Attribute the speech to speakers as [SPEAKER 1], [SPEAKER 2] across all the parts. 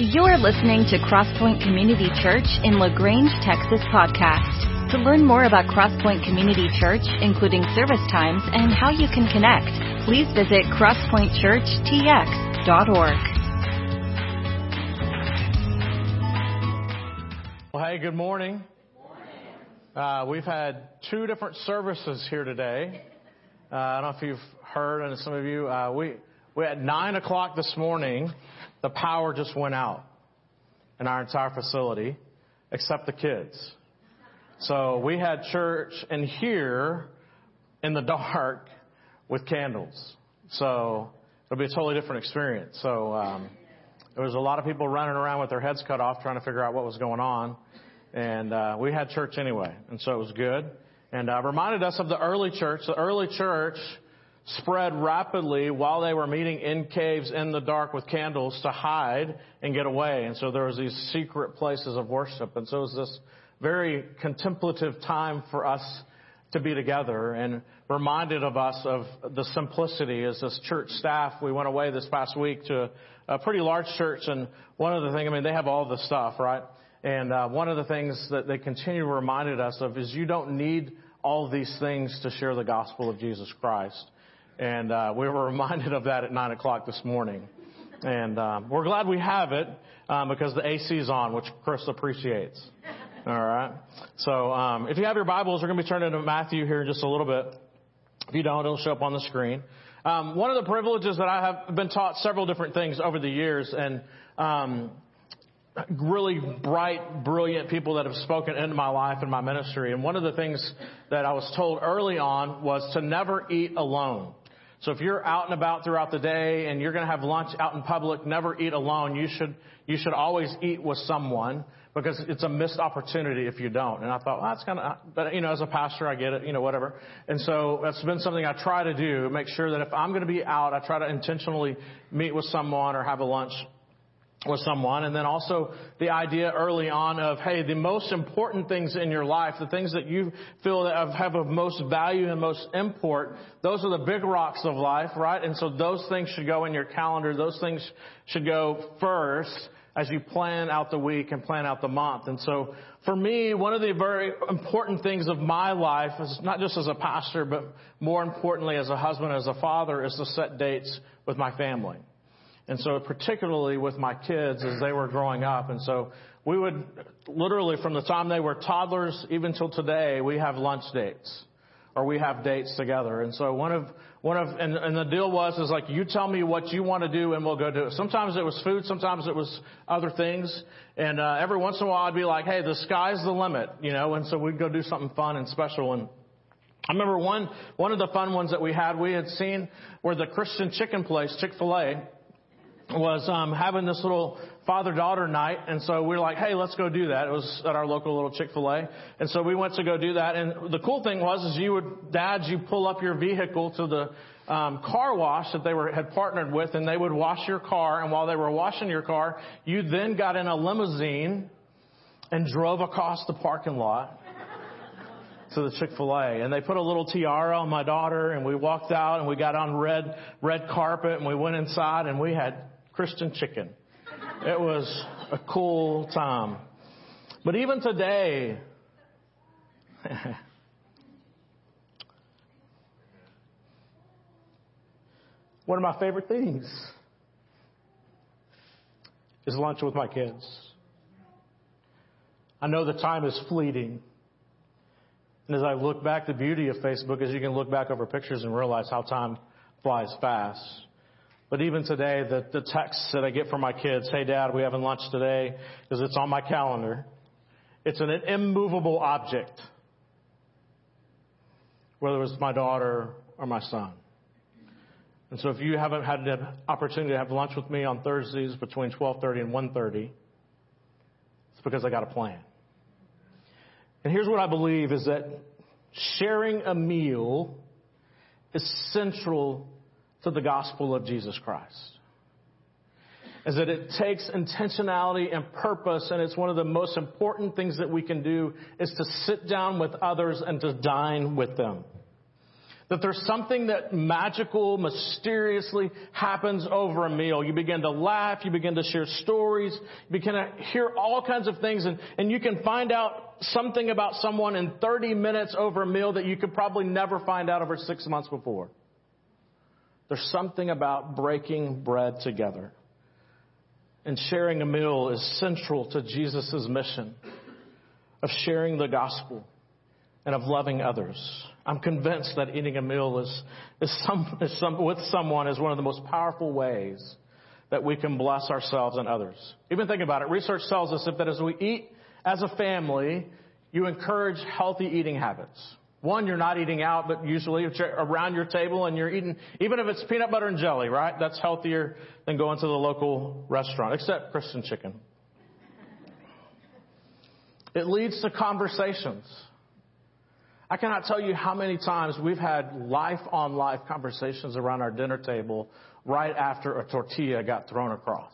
[SPEAKER 1] You're listening to Crosspoint Community Church in La Grange, Texas podcast. To learn more about Crosspoint Community Church, including service times and how you can connect, please visit crosspointchurchtx.org.
[SPEAKER 2] Well, hey, good morning. Uh, we've had two different services here today. Uh, I don't know if you've heard, and some of you, uh, we we at nine o'clock this morning the power just went out in our entire facility, except the kids. So we had church in here in the dark with candles. So it'll be a totally different experience. So um, there was a lot of people running around with their heads cut off trying to figure out what was going on. And uh, we had church anyway, and so it was good. And uh, reminded us of the early church. The early church spread rapidly while they were meeting in caves in the dark with candles to hide and get away. And so there was these secret places of worship. And so it was this very contemplative time for us to be together and reminded of us of the simplicity as this church staff. We went away this past week to a pretty large church and one of the things, I mean, they have all the stuff, right? And uh, one of the things that they continue to reminded us of is you don't need all these things to share the gospel of Jesus Christ. And uh, we were reminded of that at 9 o'clock this morning. And um, we're glad we have it um, because the AC is on, which Chris appreciates. All right. So um, if you have your Bibles, we're going to be turning to Matthew here in just a little bit. If you don't, it'll show up on the screen. Um, one of the privileges that I have been taught several different things over the years, and um, really bright, brilliant people that have spoken into my life and my ministry. And one of the things that I was told early on was to never eat alone. So if you're out and about throughout the day and you're going to have lunch out in public, never eat alone. You should, you should always eat with someone because it's a missed opportunity if you don't. And I thought, well, that's kind of, but you know, as a pastor, I get it, you know, whatever. And so that's been something I try to do, make sure that if I'm going to be out, I try to intentionally meet with someone or have a lunch with someone. And then also the idea early on of, hey, the most important things in your life, the things that you feel that have of most value and most import, those are the big rocks of life, right? And so those things should go in your calendar. Those things should go first as you plan out the week and plan out the month. And so for me, one of the very important things of my life is not just as a pastor, but more importantly as a husband, as a father, is to set dates with my family. And so particularly with my kids as they were growing up. And so we would literally from the time they were toddlers even till today, we have lunch dates or we have dates together. And so one of, one of, and, and the deal was is like, you tell me what you want to do and we'll go do it. Sometimes it was food, sometimes it was other things. And, uh, every once in a while I'd be like, hey, the sky's the limit, you know, and so we'd go do something fun and special. And I remember one, one of the fun ones that we had, we had seen where the Christian chicken place, Chick-fil-A, was um, having this little father-daughter night, and so we were like, "Hey, let's go do that." It was at our local little Chick-fil-A, and so we went to go do that. And the cool thing was, is you would dads, you pull up your vehicle to the um, car wash that they were had partnered with, and they would wash your car. And while they were washing your car, you then got in a limousine and drove across the parking lot to the Chick-fil-A and they put a little tiara on my daughter and we walked out and we got on red, red carpet and we went inside and we had Christian chicken. It was a cool time. But even today, one of my favorite things is lunch with my kids. I know the time is fleeting. And as I look back, the beauty of Facebook is you can look back over pictures and realize how time flies fast. But even today, the, the texts that I get from my kids, hey dad, we having lunch today, because it's on my calendar. It's an immovable object. Whether it's my daughter or my son. And so if you haven't had the opportunity to have lunch with me on Thursdays between 1230 and 1.30, it's because I got a plan. And here's what I believe is that sharing a meal is central to the gospel of Jesus Christ. Is that it takes intentionality and purpose, and it's one of the most important things that we can do is to sit down with others and to dine with them. That there's something that magical, mysteriously happens over a meal. You begin to laugh, you begin to share stories, you begin to hear all kinds of things, and, and you can find out something about someone in 30 minutes over a meal that you could probably never find out over six months before. There's something about breaking bread together. And sharing a meal is central to Jesus' mission of sharing the gospel and of loving others. I'm convinced that eating a meal is, is, some, is some, with someone is one of the most powerful ways that we can bless ourselves and others. Even think about it. Research tells us that as we eat as a family, you encourage healthy eating habits. One, you're not eating out, but usually around your table and you're eating, even if it's peanut butter and jelly, right? That's healthier than going to the local restaurant, except Christian chicken. It leads to conversations. I cannot tell you how many times we've had life on life conversations around our dinner table right after a tortilla got thrown across.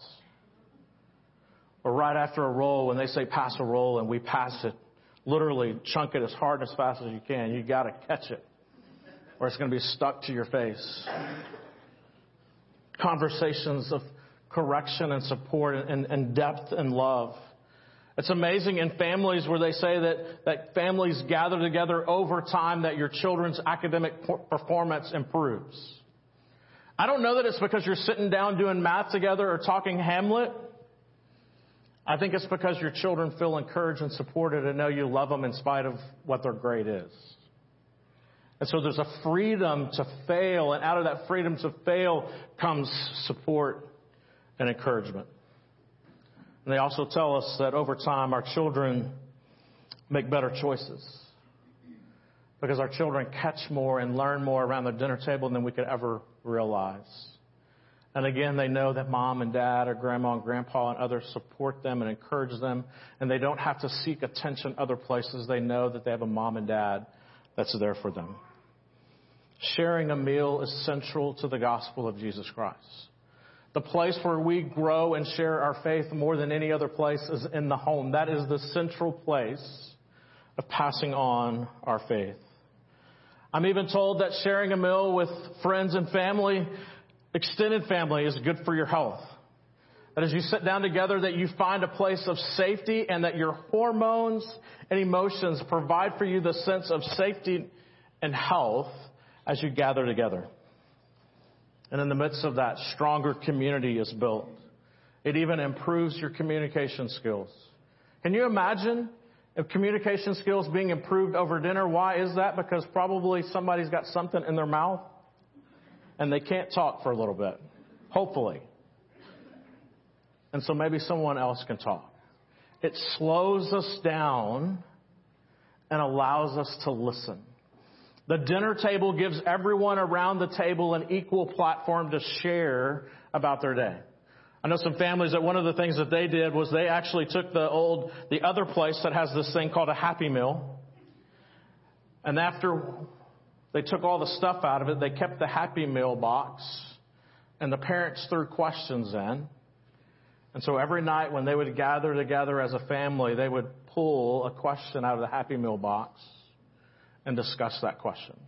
[SPEAKER 2] Or right after a roll, when they say pass a roll and we pass it, literally chunk it as hard and as fast as you can. You gotta catch it. Or it's gonna be stuck to your face. Conversations of correction and support and, and depth and love. It's amazing in families where they say that, that families gather together over time that your children's academic performance improves. I don't know that it's because you're sitting down doing math together or talking Hamlet. I think it's because your children feel encouraged and supported and know you love them in spite of what their grade is. And so there's a freedom to fail, and out of that freedom to fail comes support and encouragement. And they also tell us that over time our children make better choices. Because our children catch more and learn more around the dinner table than we could ever realize. And again, they know that mom and dad or grandma and grandpa and others support them and encourage them. And they don't have to seek attention other places. They know that they have a mom and dad that's there for them. Sharing a meal is central to the gospel of Jesus Christ. The place where we grow and share our faith more than any other place is in the home. That is the central place of passing on our faith. I'm even told that sharing a meal with friends and family, extended family, is good for your health. That as you sit down together, that you find a place of safety and that your hormones and emotions provide for you the sense of safety and health as you gather together. And in the midst of that, stronger community is built. It even improves your communication skills. Can you imagine if communication skills being improved over dinner? Why is that? Because probably somebody's got something in their mouth and they can't talk for a little bit. Hopefully. And so maybe someone else can talk. It slows us down and allows us to listen. The dinner table gives everyone around the table an equal platform to share about their day. I know some families that one of the things that they did was they actually took the old, the other place that has this thing called a Happy Meal. And after they took all the stuff out of it, they kept the Happy Meal box and the parents threw questions in. And so every night when they would gather together as a family, they would pull a question out of the Happy Meal box and discuss that question.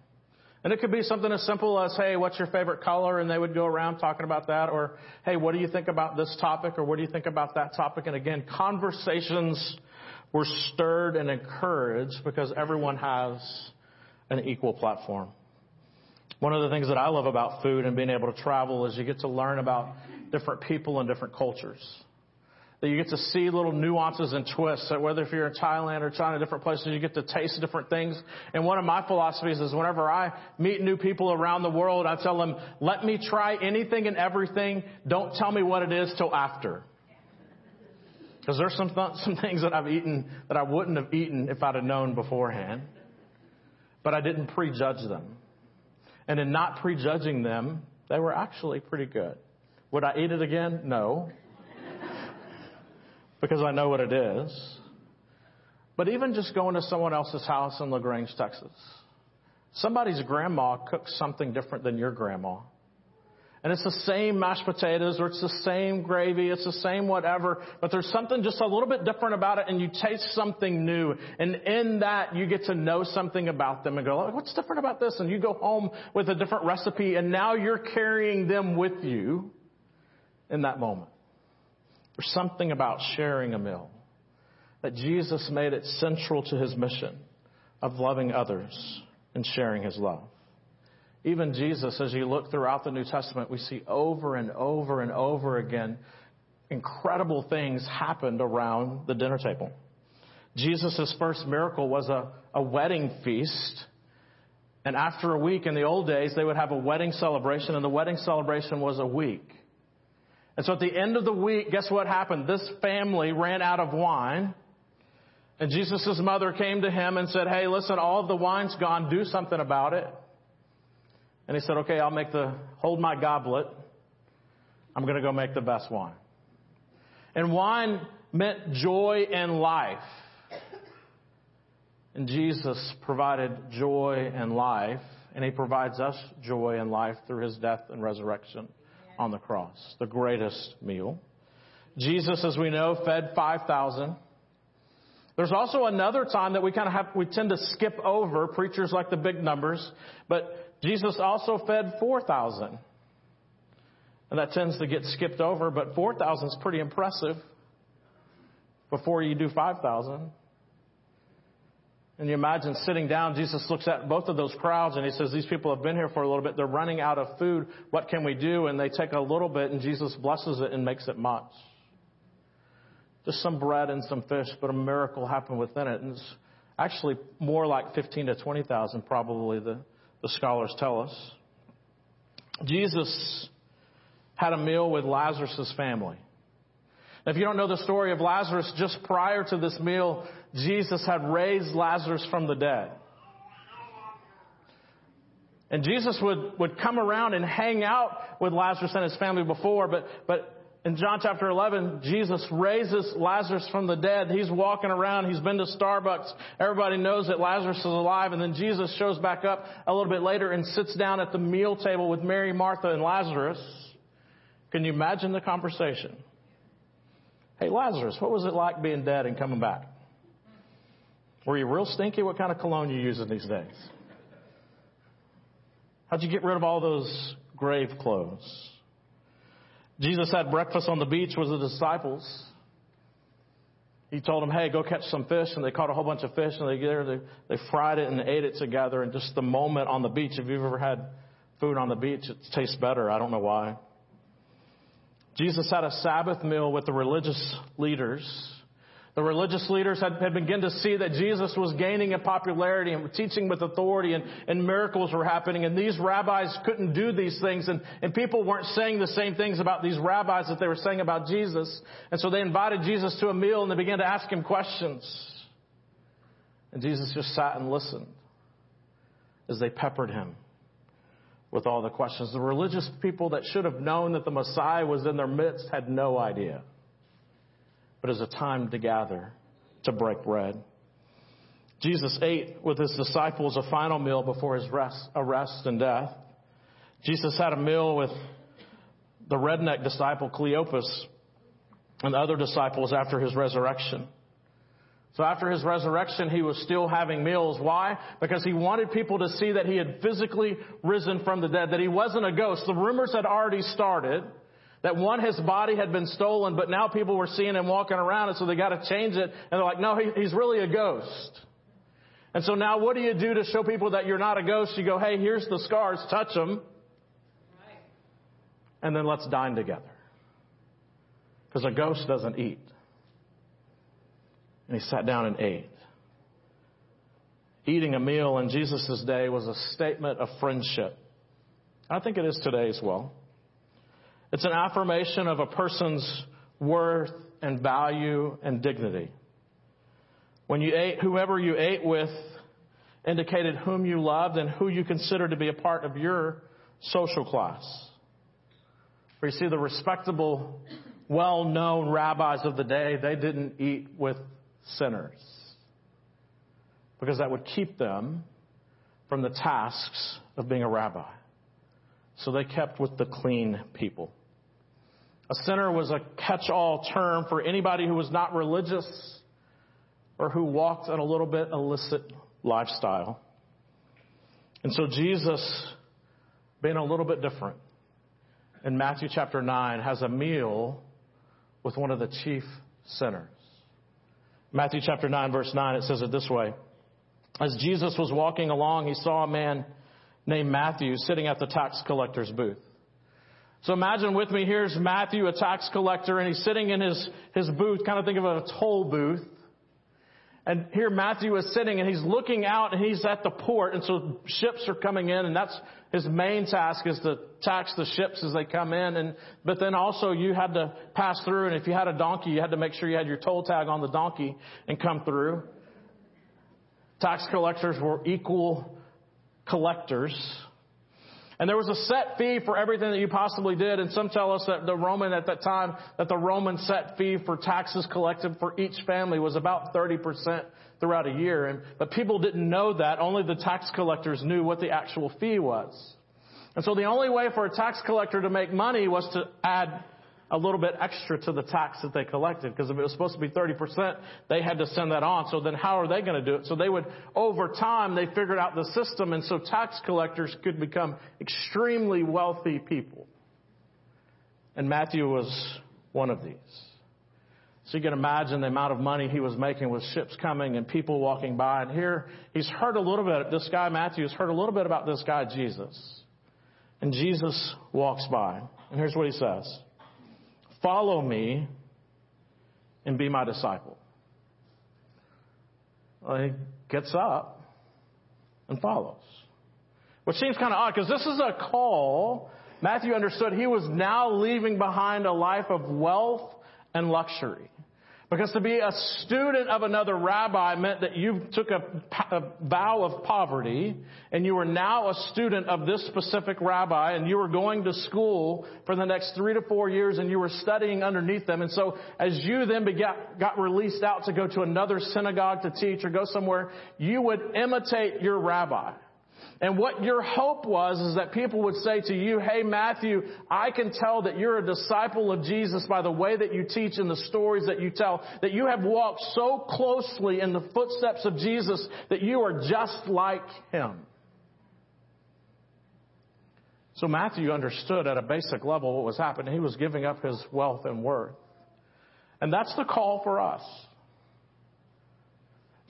[SPEAKER 2] And it could be something as simple as, hey, what's your favorite color? And they would go around talking about that. Or, hey, what do you think about this topic? Or what do you think about that topic? And again, conversations were stirred and encouraged because everyone has an equal platform. One of the things that I love about food and being able to travel is you get to learn about different people and different cultures that you get to see little nuances and twists. That whether if you're in Thailand or China, different places, you get to taste different things. And one of my philosophies is whenever I meet new people around the world, I tell them, let me try anything and everything. Don't tell me what it is till after. Because there's some, th- some things that I've eaten that I wouldn't have eaten if I'd have known beforehand. But I didn't prejudge them. And in not prejudging them, they were actually pretty good. Would I eat it again? No because I know what it is. But even just going to someone else's house in La Grange, Texas, somebody's grandma cooks something different than your grandma. And it's the same mashed potatoes or it's the same gravy, it's the same whatever, but there's something just a little bit different about it and you taste something new. And in that you get to know something about them and go, what's different about this? And you go home with a different recipe and now you're carrying them with you in that moment. There's something about sharing a meal that Jesus made it central to his mission of loving others and sharing his love. Even Jesus, as you look throughout the New Testament, we see over and over and over again incredible things happened around the dinner table. Jesus' first miracle was a, a wedding feast. And after a week in the old days, they would have a wedding celebration, and the wedding celebration was a week. And so at the end of the week, guess what happened? This family ran out of wine. And Jesus' mother came to him and said, Hey, listen, all of the wine's gone. Do something about it. And he said, Okay, I'll make the, hold my goblet. I'm going to go make the best wine. And wine meant joy and life. And Jesus provided joy and life, and he provides us joy and life through his death and resurrection on the cross, the greatest meal. Jesus, as we know, fed 5,000. There's also another time that we kind of have, we tend to skip over. Preachers like the big numbers. But Jesus also fed 4,000. And that tends to get skipped over, but 4,000 is pretty impressive before you do 5,000. And you imagine sitting down, Jesus looks at both of those crowds and he says, These people have been here for a little bit. They're running out of food. What can we do? And they take a little bit and Jesus blesses it and makes it much. Just some bread and some fish, but a miracle happened within it. And it's actually more like 15 to 20,000, probably, the, the scholars tell us. Jesus had a meal with Lazarus' family. If you don't know the story of Lazarus, just prior to this meal, Jesus had raised Lazarus from the dead. And Jesus would, would come around and hang out with Lazarus and his family before, but, but in John chapter 11, Jesus raises Lazarus from the dead. He's walking around. He's been to Starbucks. Everybody knows that Lazarus is alive. And then Jesus shows back up a little bit later and sits down at the meal table with Mary, Martha, and Lazarus. Can you imagine the conversation? Hey, Lazarus, what was it like being dead and coming back? Were you real stinky? What kind of cologne you using these days? How'd you get rid of all those grave clothes? Jesus had breakfast on the beach with the disciples. He told them, hey, go catch some fish. And they caught a whole bunch of fish and they, they, they fried it and ate it together. And just the moment on the beach, if you've ever had food on the beach, it tastes better. I don't know why. Jesus had a Sabbath meal with the religious leaders the religious leaders had, had begun to see that Jesus was gaining in popularity and teaching with authority and, and miracles were happening. And these rabbis couldn't do these things and, and people weren't saying the same things about these rabbis that they were saying about Jesus. And so they invited Jesus to a meal and they began to ask him questions. And Jesus just sat and listened as they peppered him with all the questions. The religious people that should have known that the Messiah was in their midst had no idea but as a time to gather, to break bread. Jesus ate with his disciples a final meal before his rest, arrest and death. Jesus had a meal with the redneck disciple Cleopas and other disciples after his resurrection. So after his resurrection, he was still having meals. Why? Because he wanted people to see that he had physically risen from the dead, that he wasn't a ghost. The rumors had already started that one, his body had been stolen, but now people were seeing him walking around, and so they got to change it. And they're like, no, he, he's really a ghost. And so now what do you do to show people that you're not a ghost? You go, hey, here's the scars, touch them. And then let's dine together. Because a ghost doesn't eat. And he sat down and ate. Eating a meal in Jesus' day was a statement of friendship. I think it is today as well. It's an affirmation of a person's worth and value and dignity. When you ate, whoever you ate with indicated whom you loved and who you considered to be a part of your social class. For you see, the respectable, well known rabbis of the day, they didn't eat with sinners because that would keep them from the tasks of being a rabbi. So they kept with the clean people. A sinner was a catch all term for anybody who was not religious or who walked in a little bit illicit lifestyle. And so Jesus, being a little bit different, in Matthew chapter 9, has a meal with one of the chief sinners. Matthew chapter 9, verse 9, it says it this way. As Jesus was walking along, he saw a man named Matthew sitting at the tax collector's booth. So imagine with me, here's Matthew, a tax collector, and he's sitting in his, his booth, kind of think of a toll booth. And here Matthew is sitting and he's looking out and he's at the port and so ships are coming in and that's his main task is to tax the ships as they come in and, but then also you had to pass through and if you had a donkey you had to make sure you had your toll tag on the donkey and come through. Tax collectors were equal collectors. And there was a set fee for everything that you possibly did. And some tell us that the Roman at that time, that the Roman set fee for taxes collected for each family was about 30% throughout a year. And, but people didn't know that. Only the tax collectors knew what the actual fee was. And so the only way for a tax collector to make money was to add a little bit extra to the tax that they collected because if it was supposed to be 30%, they had to send that on. So then how are they going to do it? So they would, over time, they figured out the system and so tax collectors could become extremely wealthy people. And Matthew was one of these. So you can imagine the amount of money he was making with ships coming and people walking by. And here he's heard a little bit, this guy Matthew has heard a little bit about this guy Jesus. And Jesus walks by. And here's what he says. Follow me and be my disciple. Well, he gets up and follows. Which seems kind of odd because this is a call. Matthew understood he was now leaving behind a life of wealth and luxury. Because to be a student of another rabbi meant that you took a, a, vow of poverty and you were now a student of this specific rabbi and you were going to school for the next three to four years and you were studying underneath them. And so as you then begat, got released out to go to another synagogue to teach or go somewhere, you would imitate your rabbi. And what your hope was is that people would say to you, Hey Matthew, I can tell that you're a disciple of Jesus by the way that you teach and the stories that you tell, that you have walked so closely in the footsteps of Jesus that you are just like Him. So Matthew understood at a basic level what was happening. He was giving up his wealth and worth. And that's the call for us.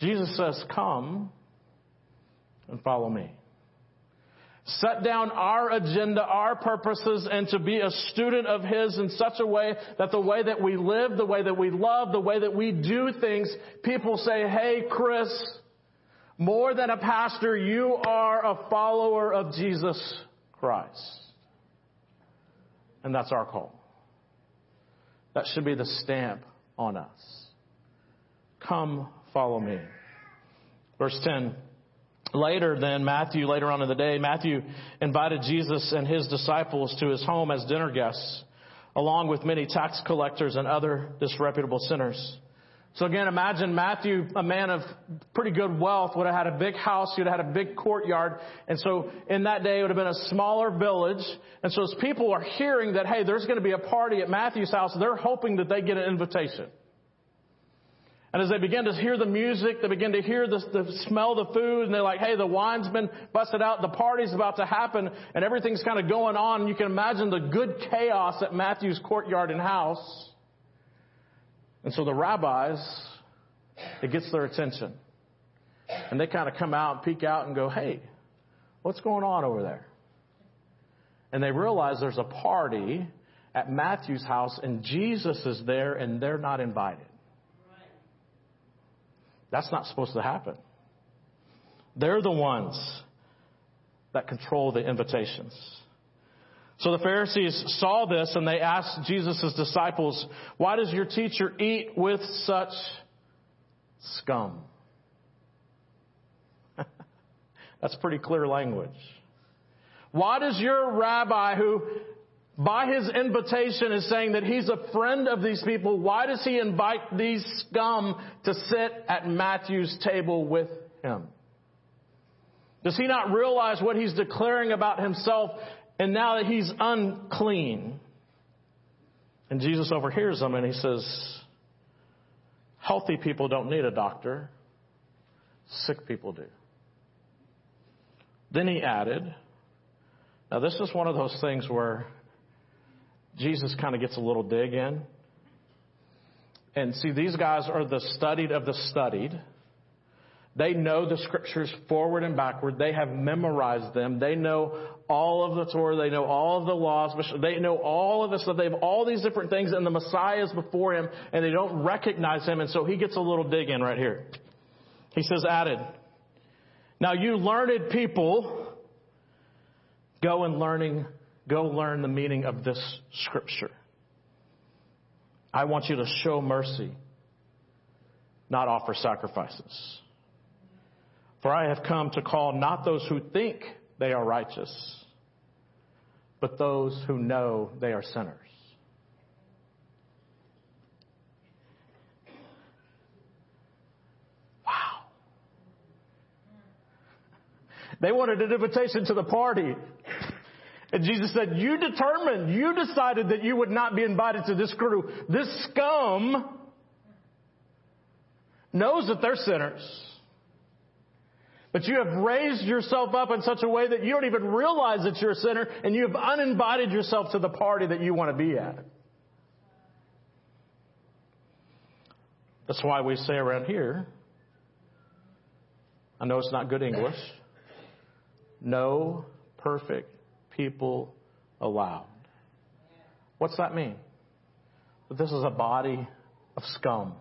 [SPEAKER 2] Jesus says, Come and follow me set down our agenda, our purposes, and to be a student of His in such a way that the way that we live, the way that we love, the way that we do things, people say, hey, Chris, more than a pastor, you are a follower of Jesus Christ. And that's our call. That should be the stamp on us. Come follow me. Verse 10. Later, then, Matthew, later on in the day, Matthew invited Jesus and his disciples to his home as dinner guests, along with many tax collectors and other disreputable sinners. So again, imagine Matthew, a man of pretty good wealth, would have had a big house, he would have had a big courtyard. And so in that day, it would have been a smaller village. And so as people are hearing that, hey, there's going to be a party at Matthew's house, they're hoping that they get an invitation. And as they begin to hear the music, they begin to hear the, the smell the food, and they're like, hey, the wine's been busted out, the party's about to happen, and everything's kind of going on. You can imagine the good chaos at Matthew's courtyard and house. And so the rabbis, it gets their attention. And they kind of come out peek out and go, hey, what's going on over there? And they realize there's a party at Matthew's house, and Jesus is there, and they're not invited. That's not supposed to happen. They're the ones that control the invitations. So the Pharisees saw this and they asked Jesus' disciples, Why does your teacher eat with such scum? That's pretty clear language. Why does your rabbi, who by his invitation is saying that he's a friend of these people. Why does he invite these scum to sit at Matthew's table with him? Does he not realize what he's declaring about himself And now that he's unclean, and Jesus overhears them and he says, Healthy people don't need a doctor, sick people do. Then he added, Now, this is one of those things where Jesus kind of gets a little dig in. And see, these guys are the studied of the studied. They know the scriptures forward and backward. They have memorized them. They know all of the Torah. They know all of the laws. They know all of this stuff. They have all these different things, and the Messiah is before him, and they don't recognize him. And so he gets a little dig in right here. He says, added, Now you learned people, go and learning, go learn the meaning of this scripture. I want you to show mercy, not offer sacrifices. For I have come to call not those who think they are righteous, but those who know they are sinners. Wow. They wanted an invitation to the party. And Jesus said, You determined, you decided that you would not be invited to this crew. This scum knows that they're sinners. But you have raised yourself up in such a way that you don't even realize that you're a sinner and you have uninvited yourself to the party that you want to be at. That's why we say around here, I know it's not good English, no perfect people allowed. What's that mean? That this is a body of scum.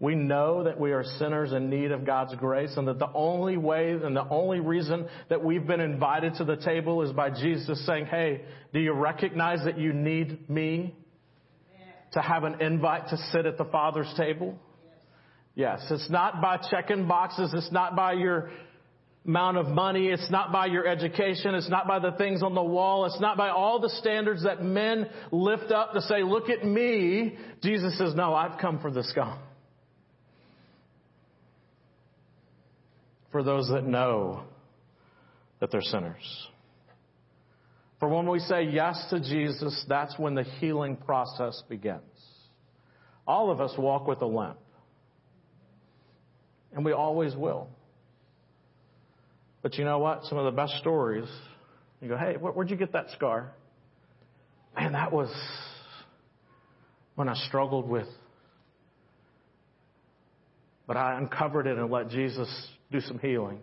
[SPEAKER 2] We know that we are sinners in need of God's grace and that the only way and the only reason that we've been invited to the table is by Jesus saying, Hey, do you recognize that you need me to have an invite to sit at the Father's table? Yes. It's not by checking boxes. It's not by your amount of money. It's not by your education. It's not by the things on the wall. It's not by all the standards that men lift up to say, look at me. Jesus says, no, I've come for the scum. for those that know that they're sinners. For when we say yes to Jesus, that's when the healing process begins. All of us walk with a limp. And we always will. But you know what? Some of the best stories, you go, hey, where'd you get that scar? Man, that was when I struggled with. But I uncovered it and let Jesus do some healing.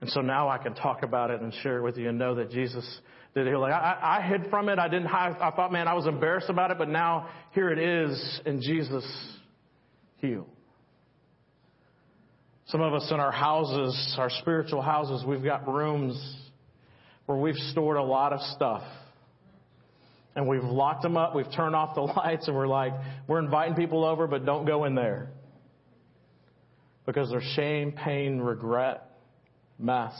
[SPEAKER 2] And so now I can talk about it and share it with you and know that Jesus did healing. I, I hid from it. I didn't hide. I thought, man, I was embarrassed about it, but now here it is, and Jesus healed. Some of us in our houses, our spiritual houses, we've got rooms where we've stored a lot of stuff. And we've locked them up, we've turned off the lights, and we're like, we're inviting people over, but don't go in there because there's shame, pain, regret, mess.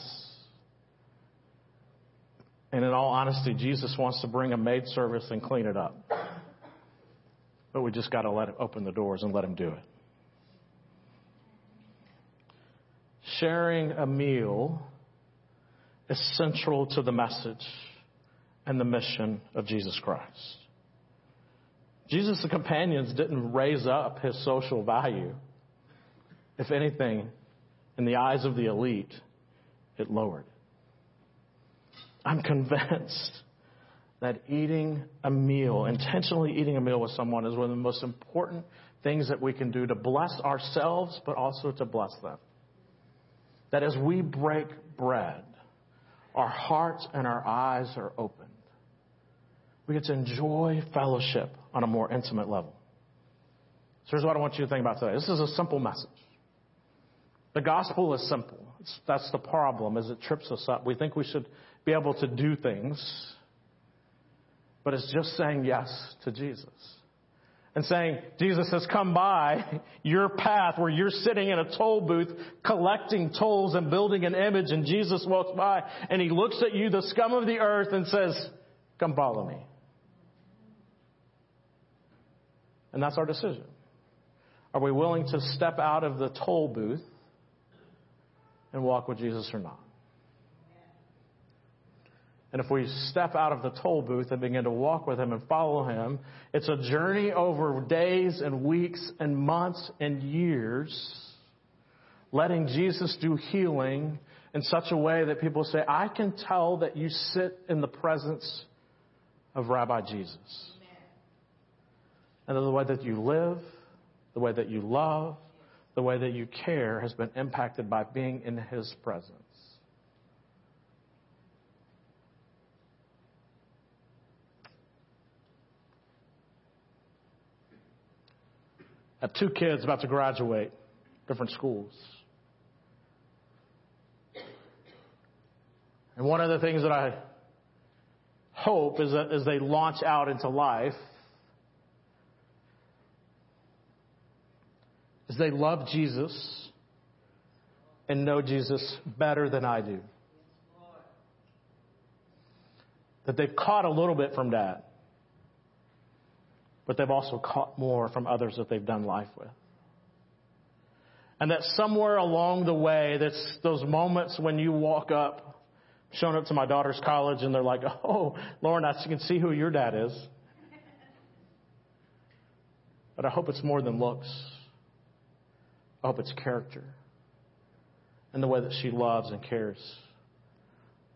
[SPEAKER 2] And in all honesty, Jesus wants to bring a maid service and clean it up. But we just got to let him open the doors and let him do it. Sharing a meal is central to the message and the mission of Jesus Christ. Jesus' companions didn't raise up his social value. If anything, in the eyes of the elite, it lowered. I'm convinced that eating a meal, intentionally eating a meal with someone, is one of the most important things that we can do to bless ourselves, but also to bless them. That as we break bread, our hearts and our eyes are opened. We get to enjoy fellowship on a more intimate level. So here's what I want you to think about today. This is a simple message. The gospel is simple. It's, that's the problem, is it trips us up. We think we should be able to do things, but it's just saying yes to Jesus. And saying, Jesus has come by your path where you're sitting in a toll booth collecting tolls and building an image and Jesus walks by and he looks at you, the scum of the earth, and says, come follow me. And that's our decision. Are we willing to step out of the toll booth and walk with Jesus or not. And if we step out of the toll booth and begin to walk with Him and follow Him, it's a journey over days and weeks and months and years, letting Jesus do healing in such a way that people say, I can tell that you sit in the presence of Rabbi Jesus. And the way that you live, the way that you love, the way that you care has been impacted by being in His presence. I have two kids about to graduate, different schools. And one of the things that I hope is that as they launch out into life, is they love Jesus and know Jesus better than I do. That they've caught a little bit from dad but they've also caught more from others that they've done life with. And that somewhere along the way, that's those moments when you walk up, showing up to my daughter's college, and they're like, "Oh, Lauren, I can see who your dad is." But I hope it's more than looks. I hope it's character and the way that she loves and cares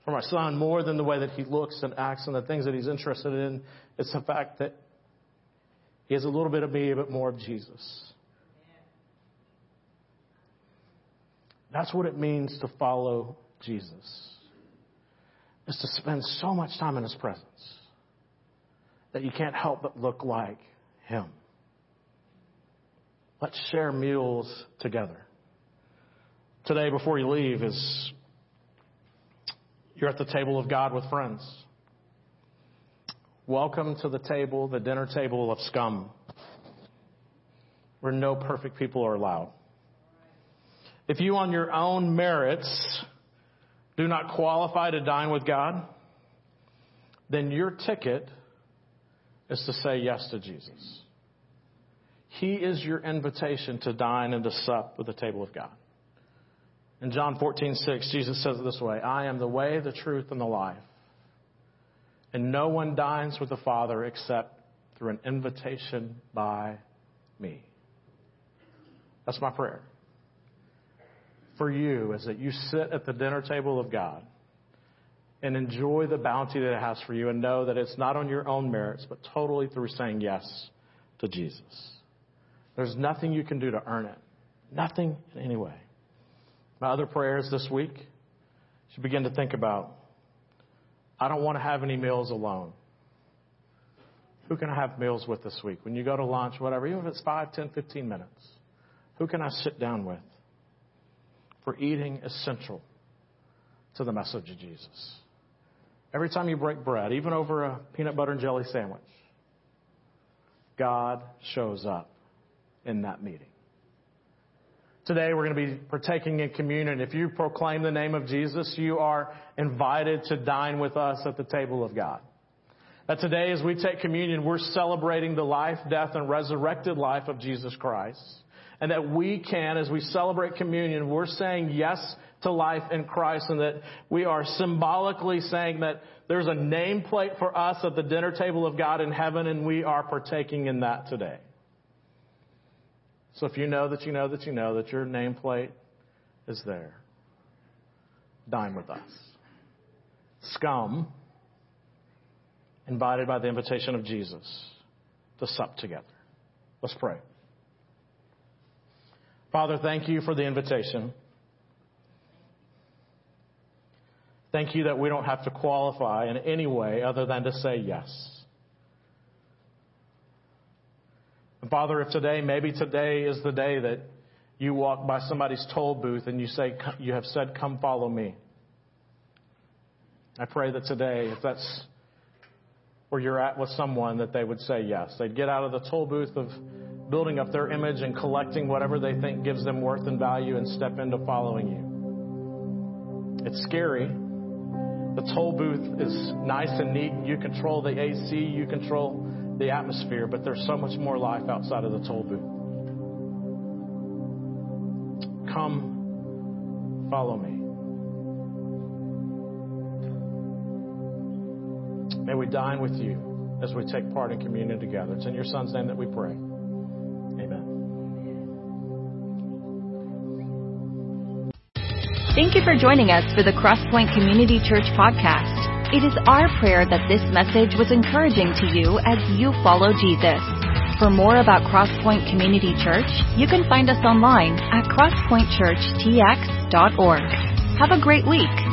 [SPEAKER 2] for my son more than the way that he looks and acts and the things that he's interested in. It's the fact that he has a little bit of me, a bit more of Jesus. That's what it means to follow Jesus. Is to spend so much time in His presence that you can't help but look like Him. Let's share meals together. Today, before you leave, is you're at the table of God with friends. Welcome to the table, the dinner table of scum, where no perfect people are allowed. If you, on your own merits, do not qualify to dine with God, then your ticket is to say yes to Jesus. He is your invitation to dine and to sup with the table of God. In John 14, 6, Jesus says it this way I am the way, the truth, and the life. And no one dines with the Father except through an invitation by me. That's my prayer. For you is that you sit at the dinner table of God and enjoy the bounty that it has for you and know that it's not on your own merits, but totally through saying yes to Jesus. There's nothing you can do to earn it. Nothing in any way. My other prayers this week, you should begin to think about I don't want to have any meals alone. Who can I have meals with this week? When you go to lunch, whatever, even if it's 5, 10, 15 minutes, who can I sit down with? For eating essential to the message of Jesus. Every time you break bread, even over a peanut butter and jelly sandwich, God shows up in that meeting. Today we're going to be partaking in communion. If you proclaim the name of Jesus, you are invited to dine with us at the table of God. That today as we take communion, we're celebrating the life, death, and resurrected life of Jesus Christ. And that we can, as we celebrate communion, we're saying yes to life in Christ and that we are symbolically saying that there's a nameplate for us at the dinner table of God in heaven and we are partaking in that today. So if you know that you know that you know that your nameplate is there, dine with us. Scum, invited by the invitation of Jesus to sup together. Let's pray. Father, thank you for the invitation. Thank you that we don't have to qualify in any way other than to say yes. And Father, if today, maybe today is the day that you walk by somebody's toll booth and you say, you have said, come follow me. I pray that today, if that's where you're at with someone, that they would say yes. They'd get out of the toll booth of building up their image and collecting whatever they think gives them worth and value and step into following you. It's scary. The toll booth is nice and neat. You control the AC, you control the atmosphere, but there's so much more life outside of the toll booth. Come, follow me. May we dine with you as we take part in communion together. It's in your Son's name that we pray. Amen.
[SPEAKER 1] Thank you for joining us for the Crosspoint Community Church podcast. It is our prayer that this message was encouraging to you as you follow Jesus. For more about Crosspoint Community Church, you can find us online at crosspointchurchtx.org. Have a great week.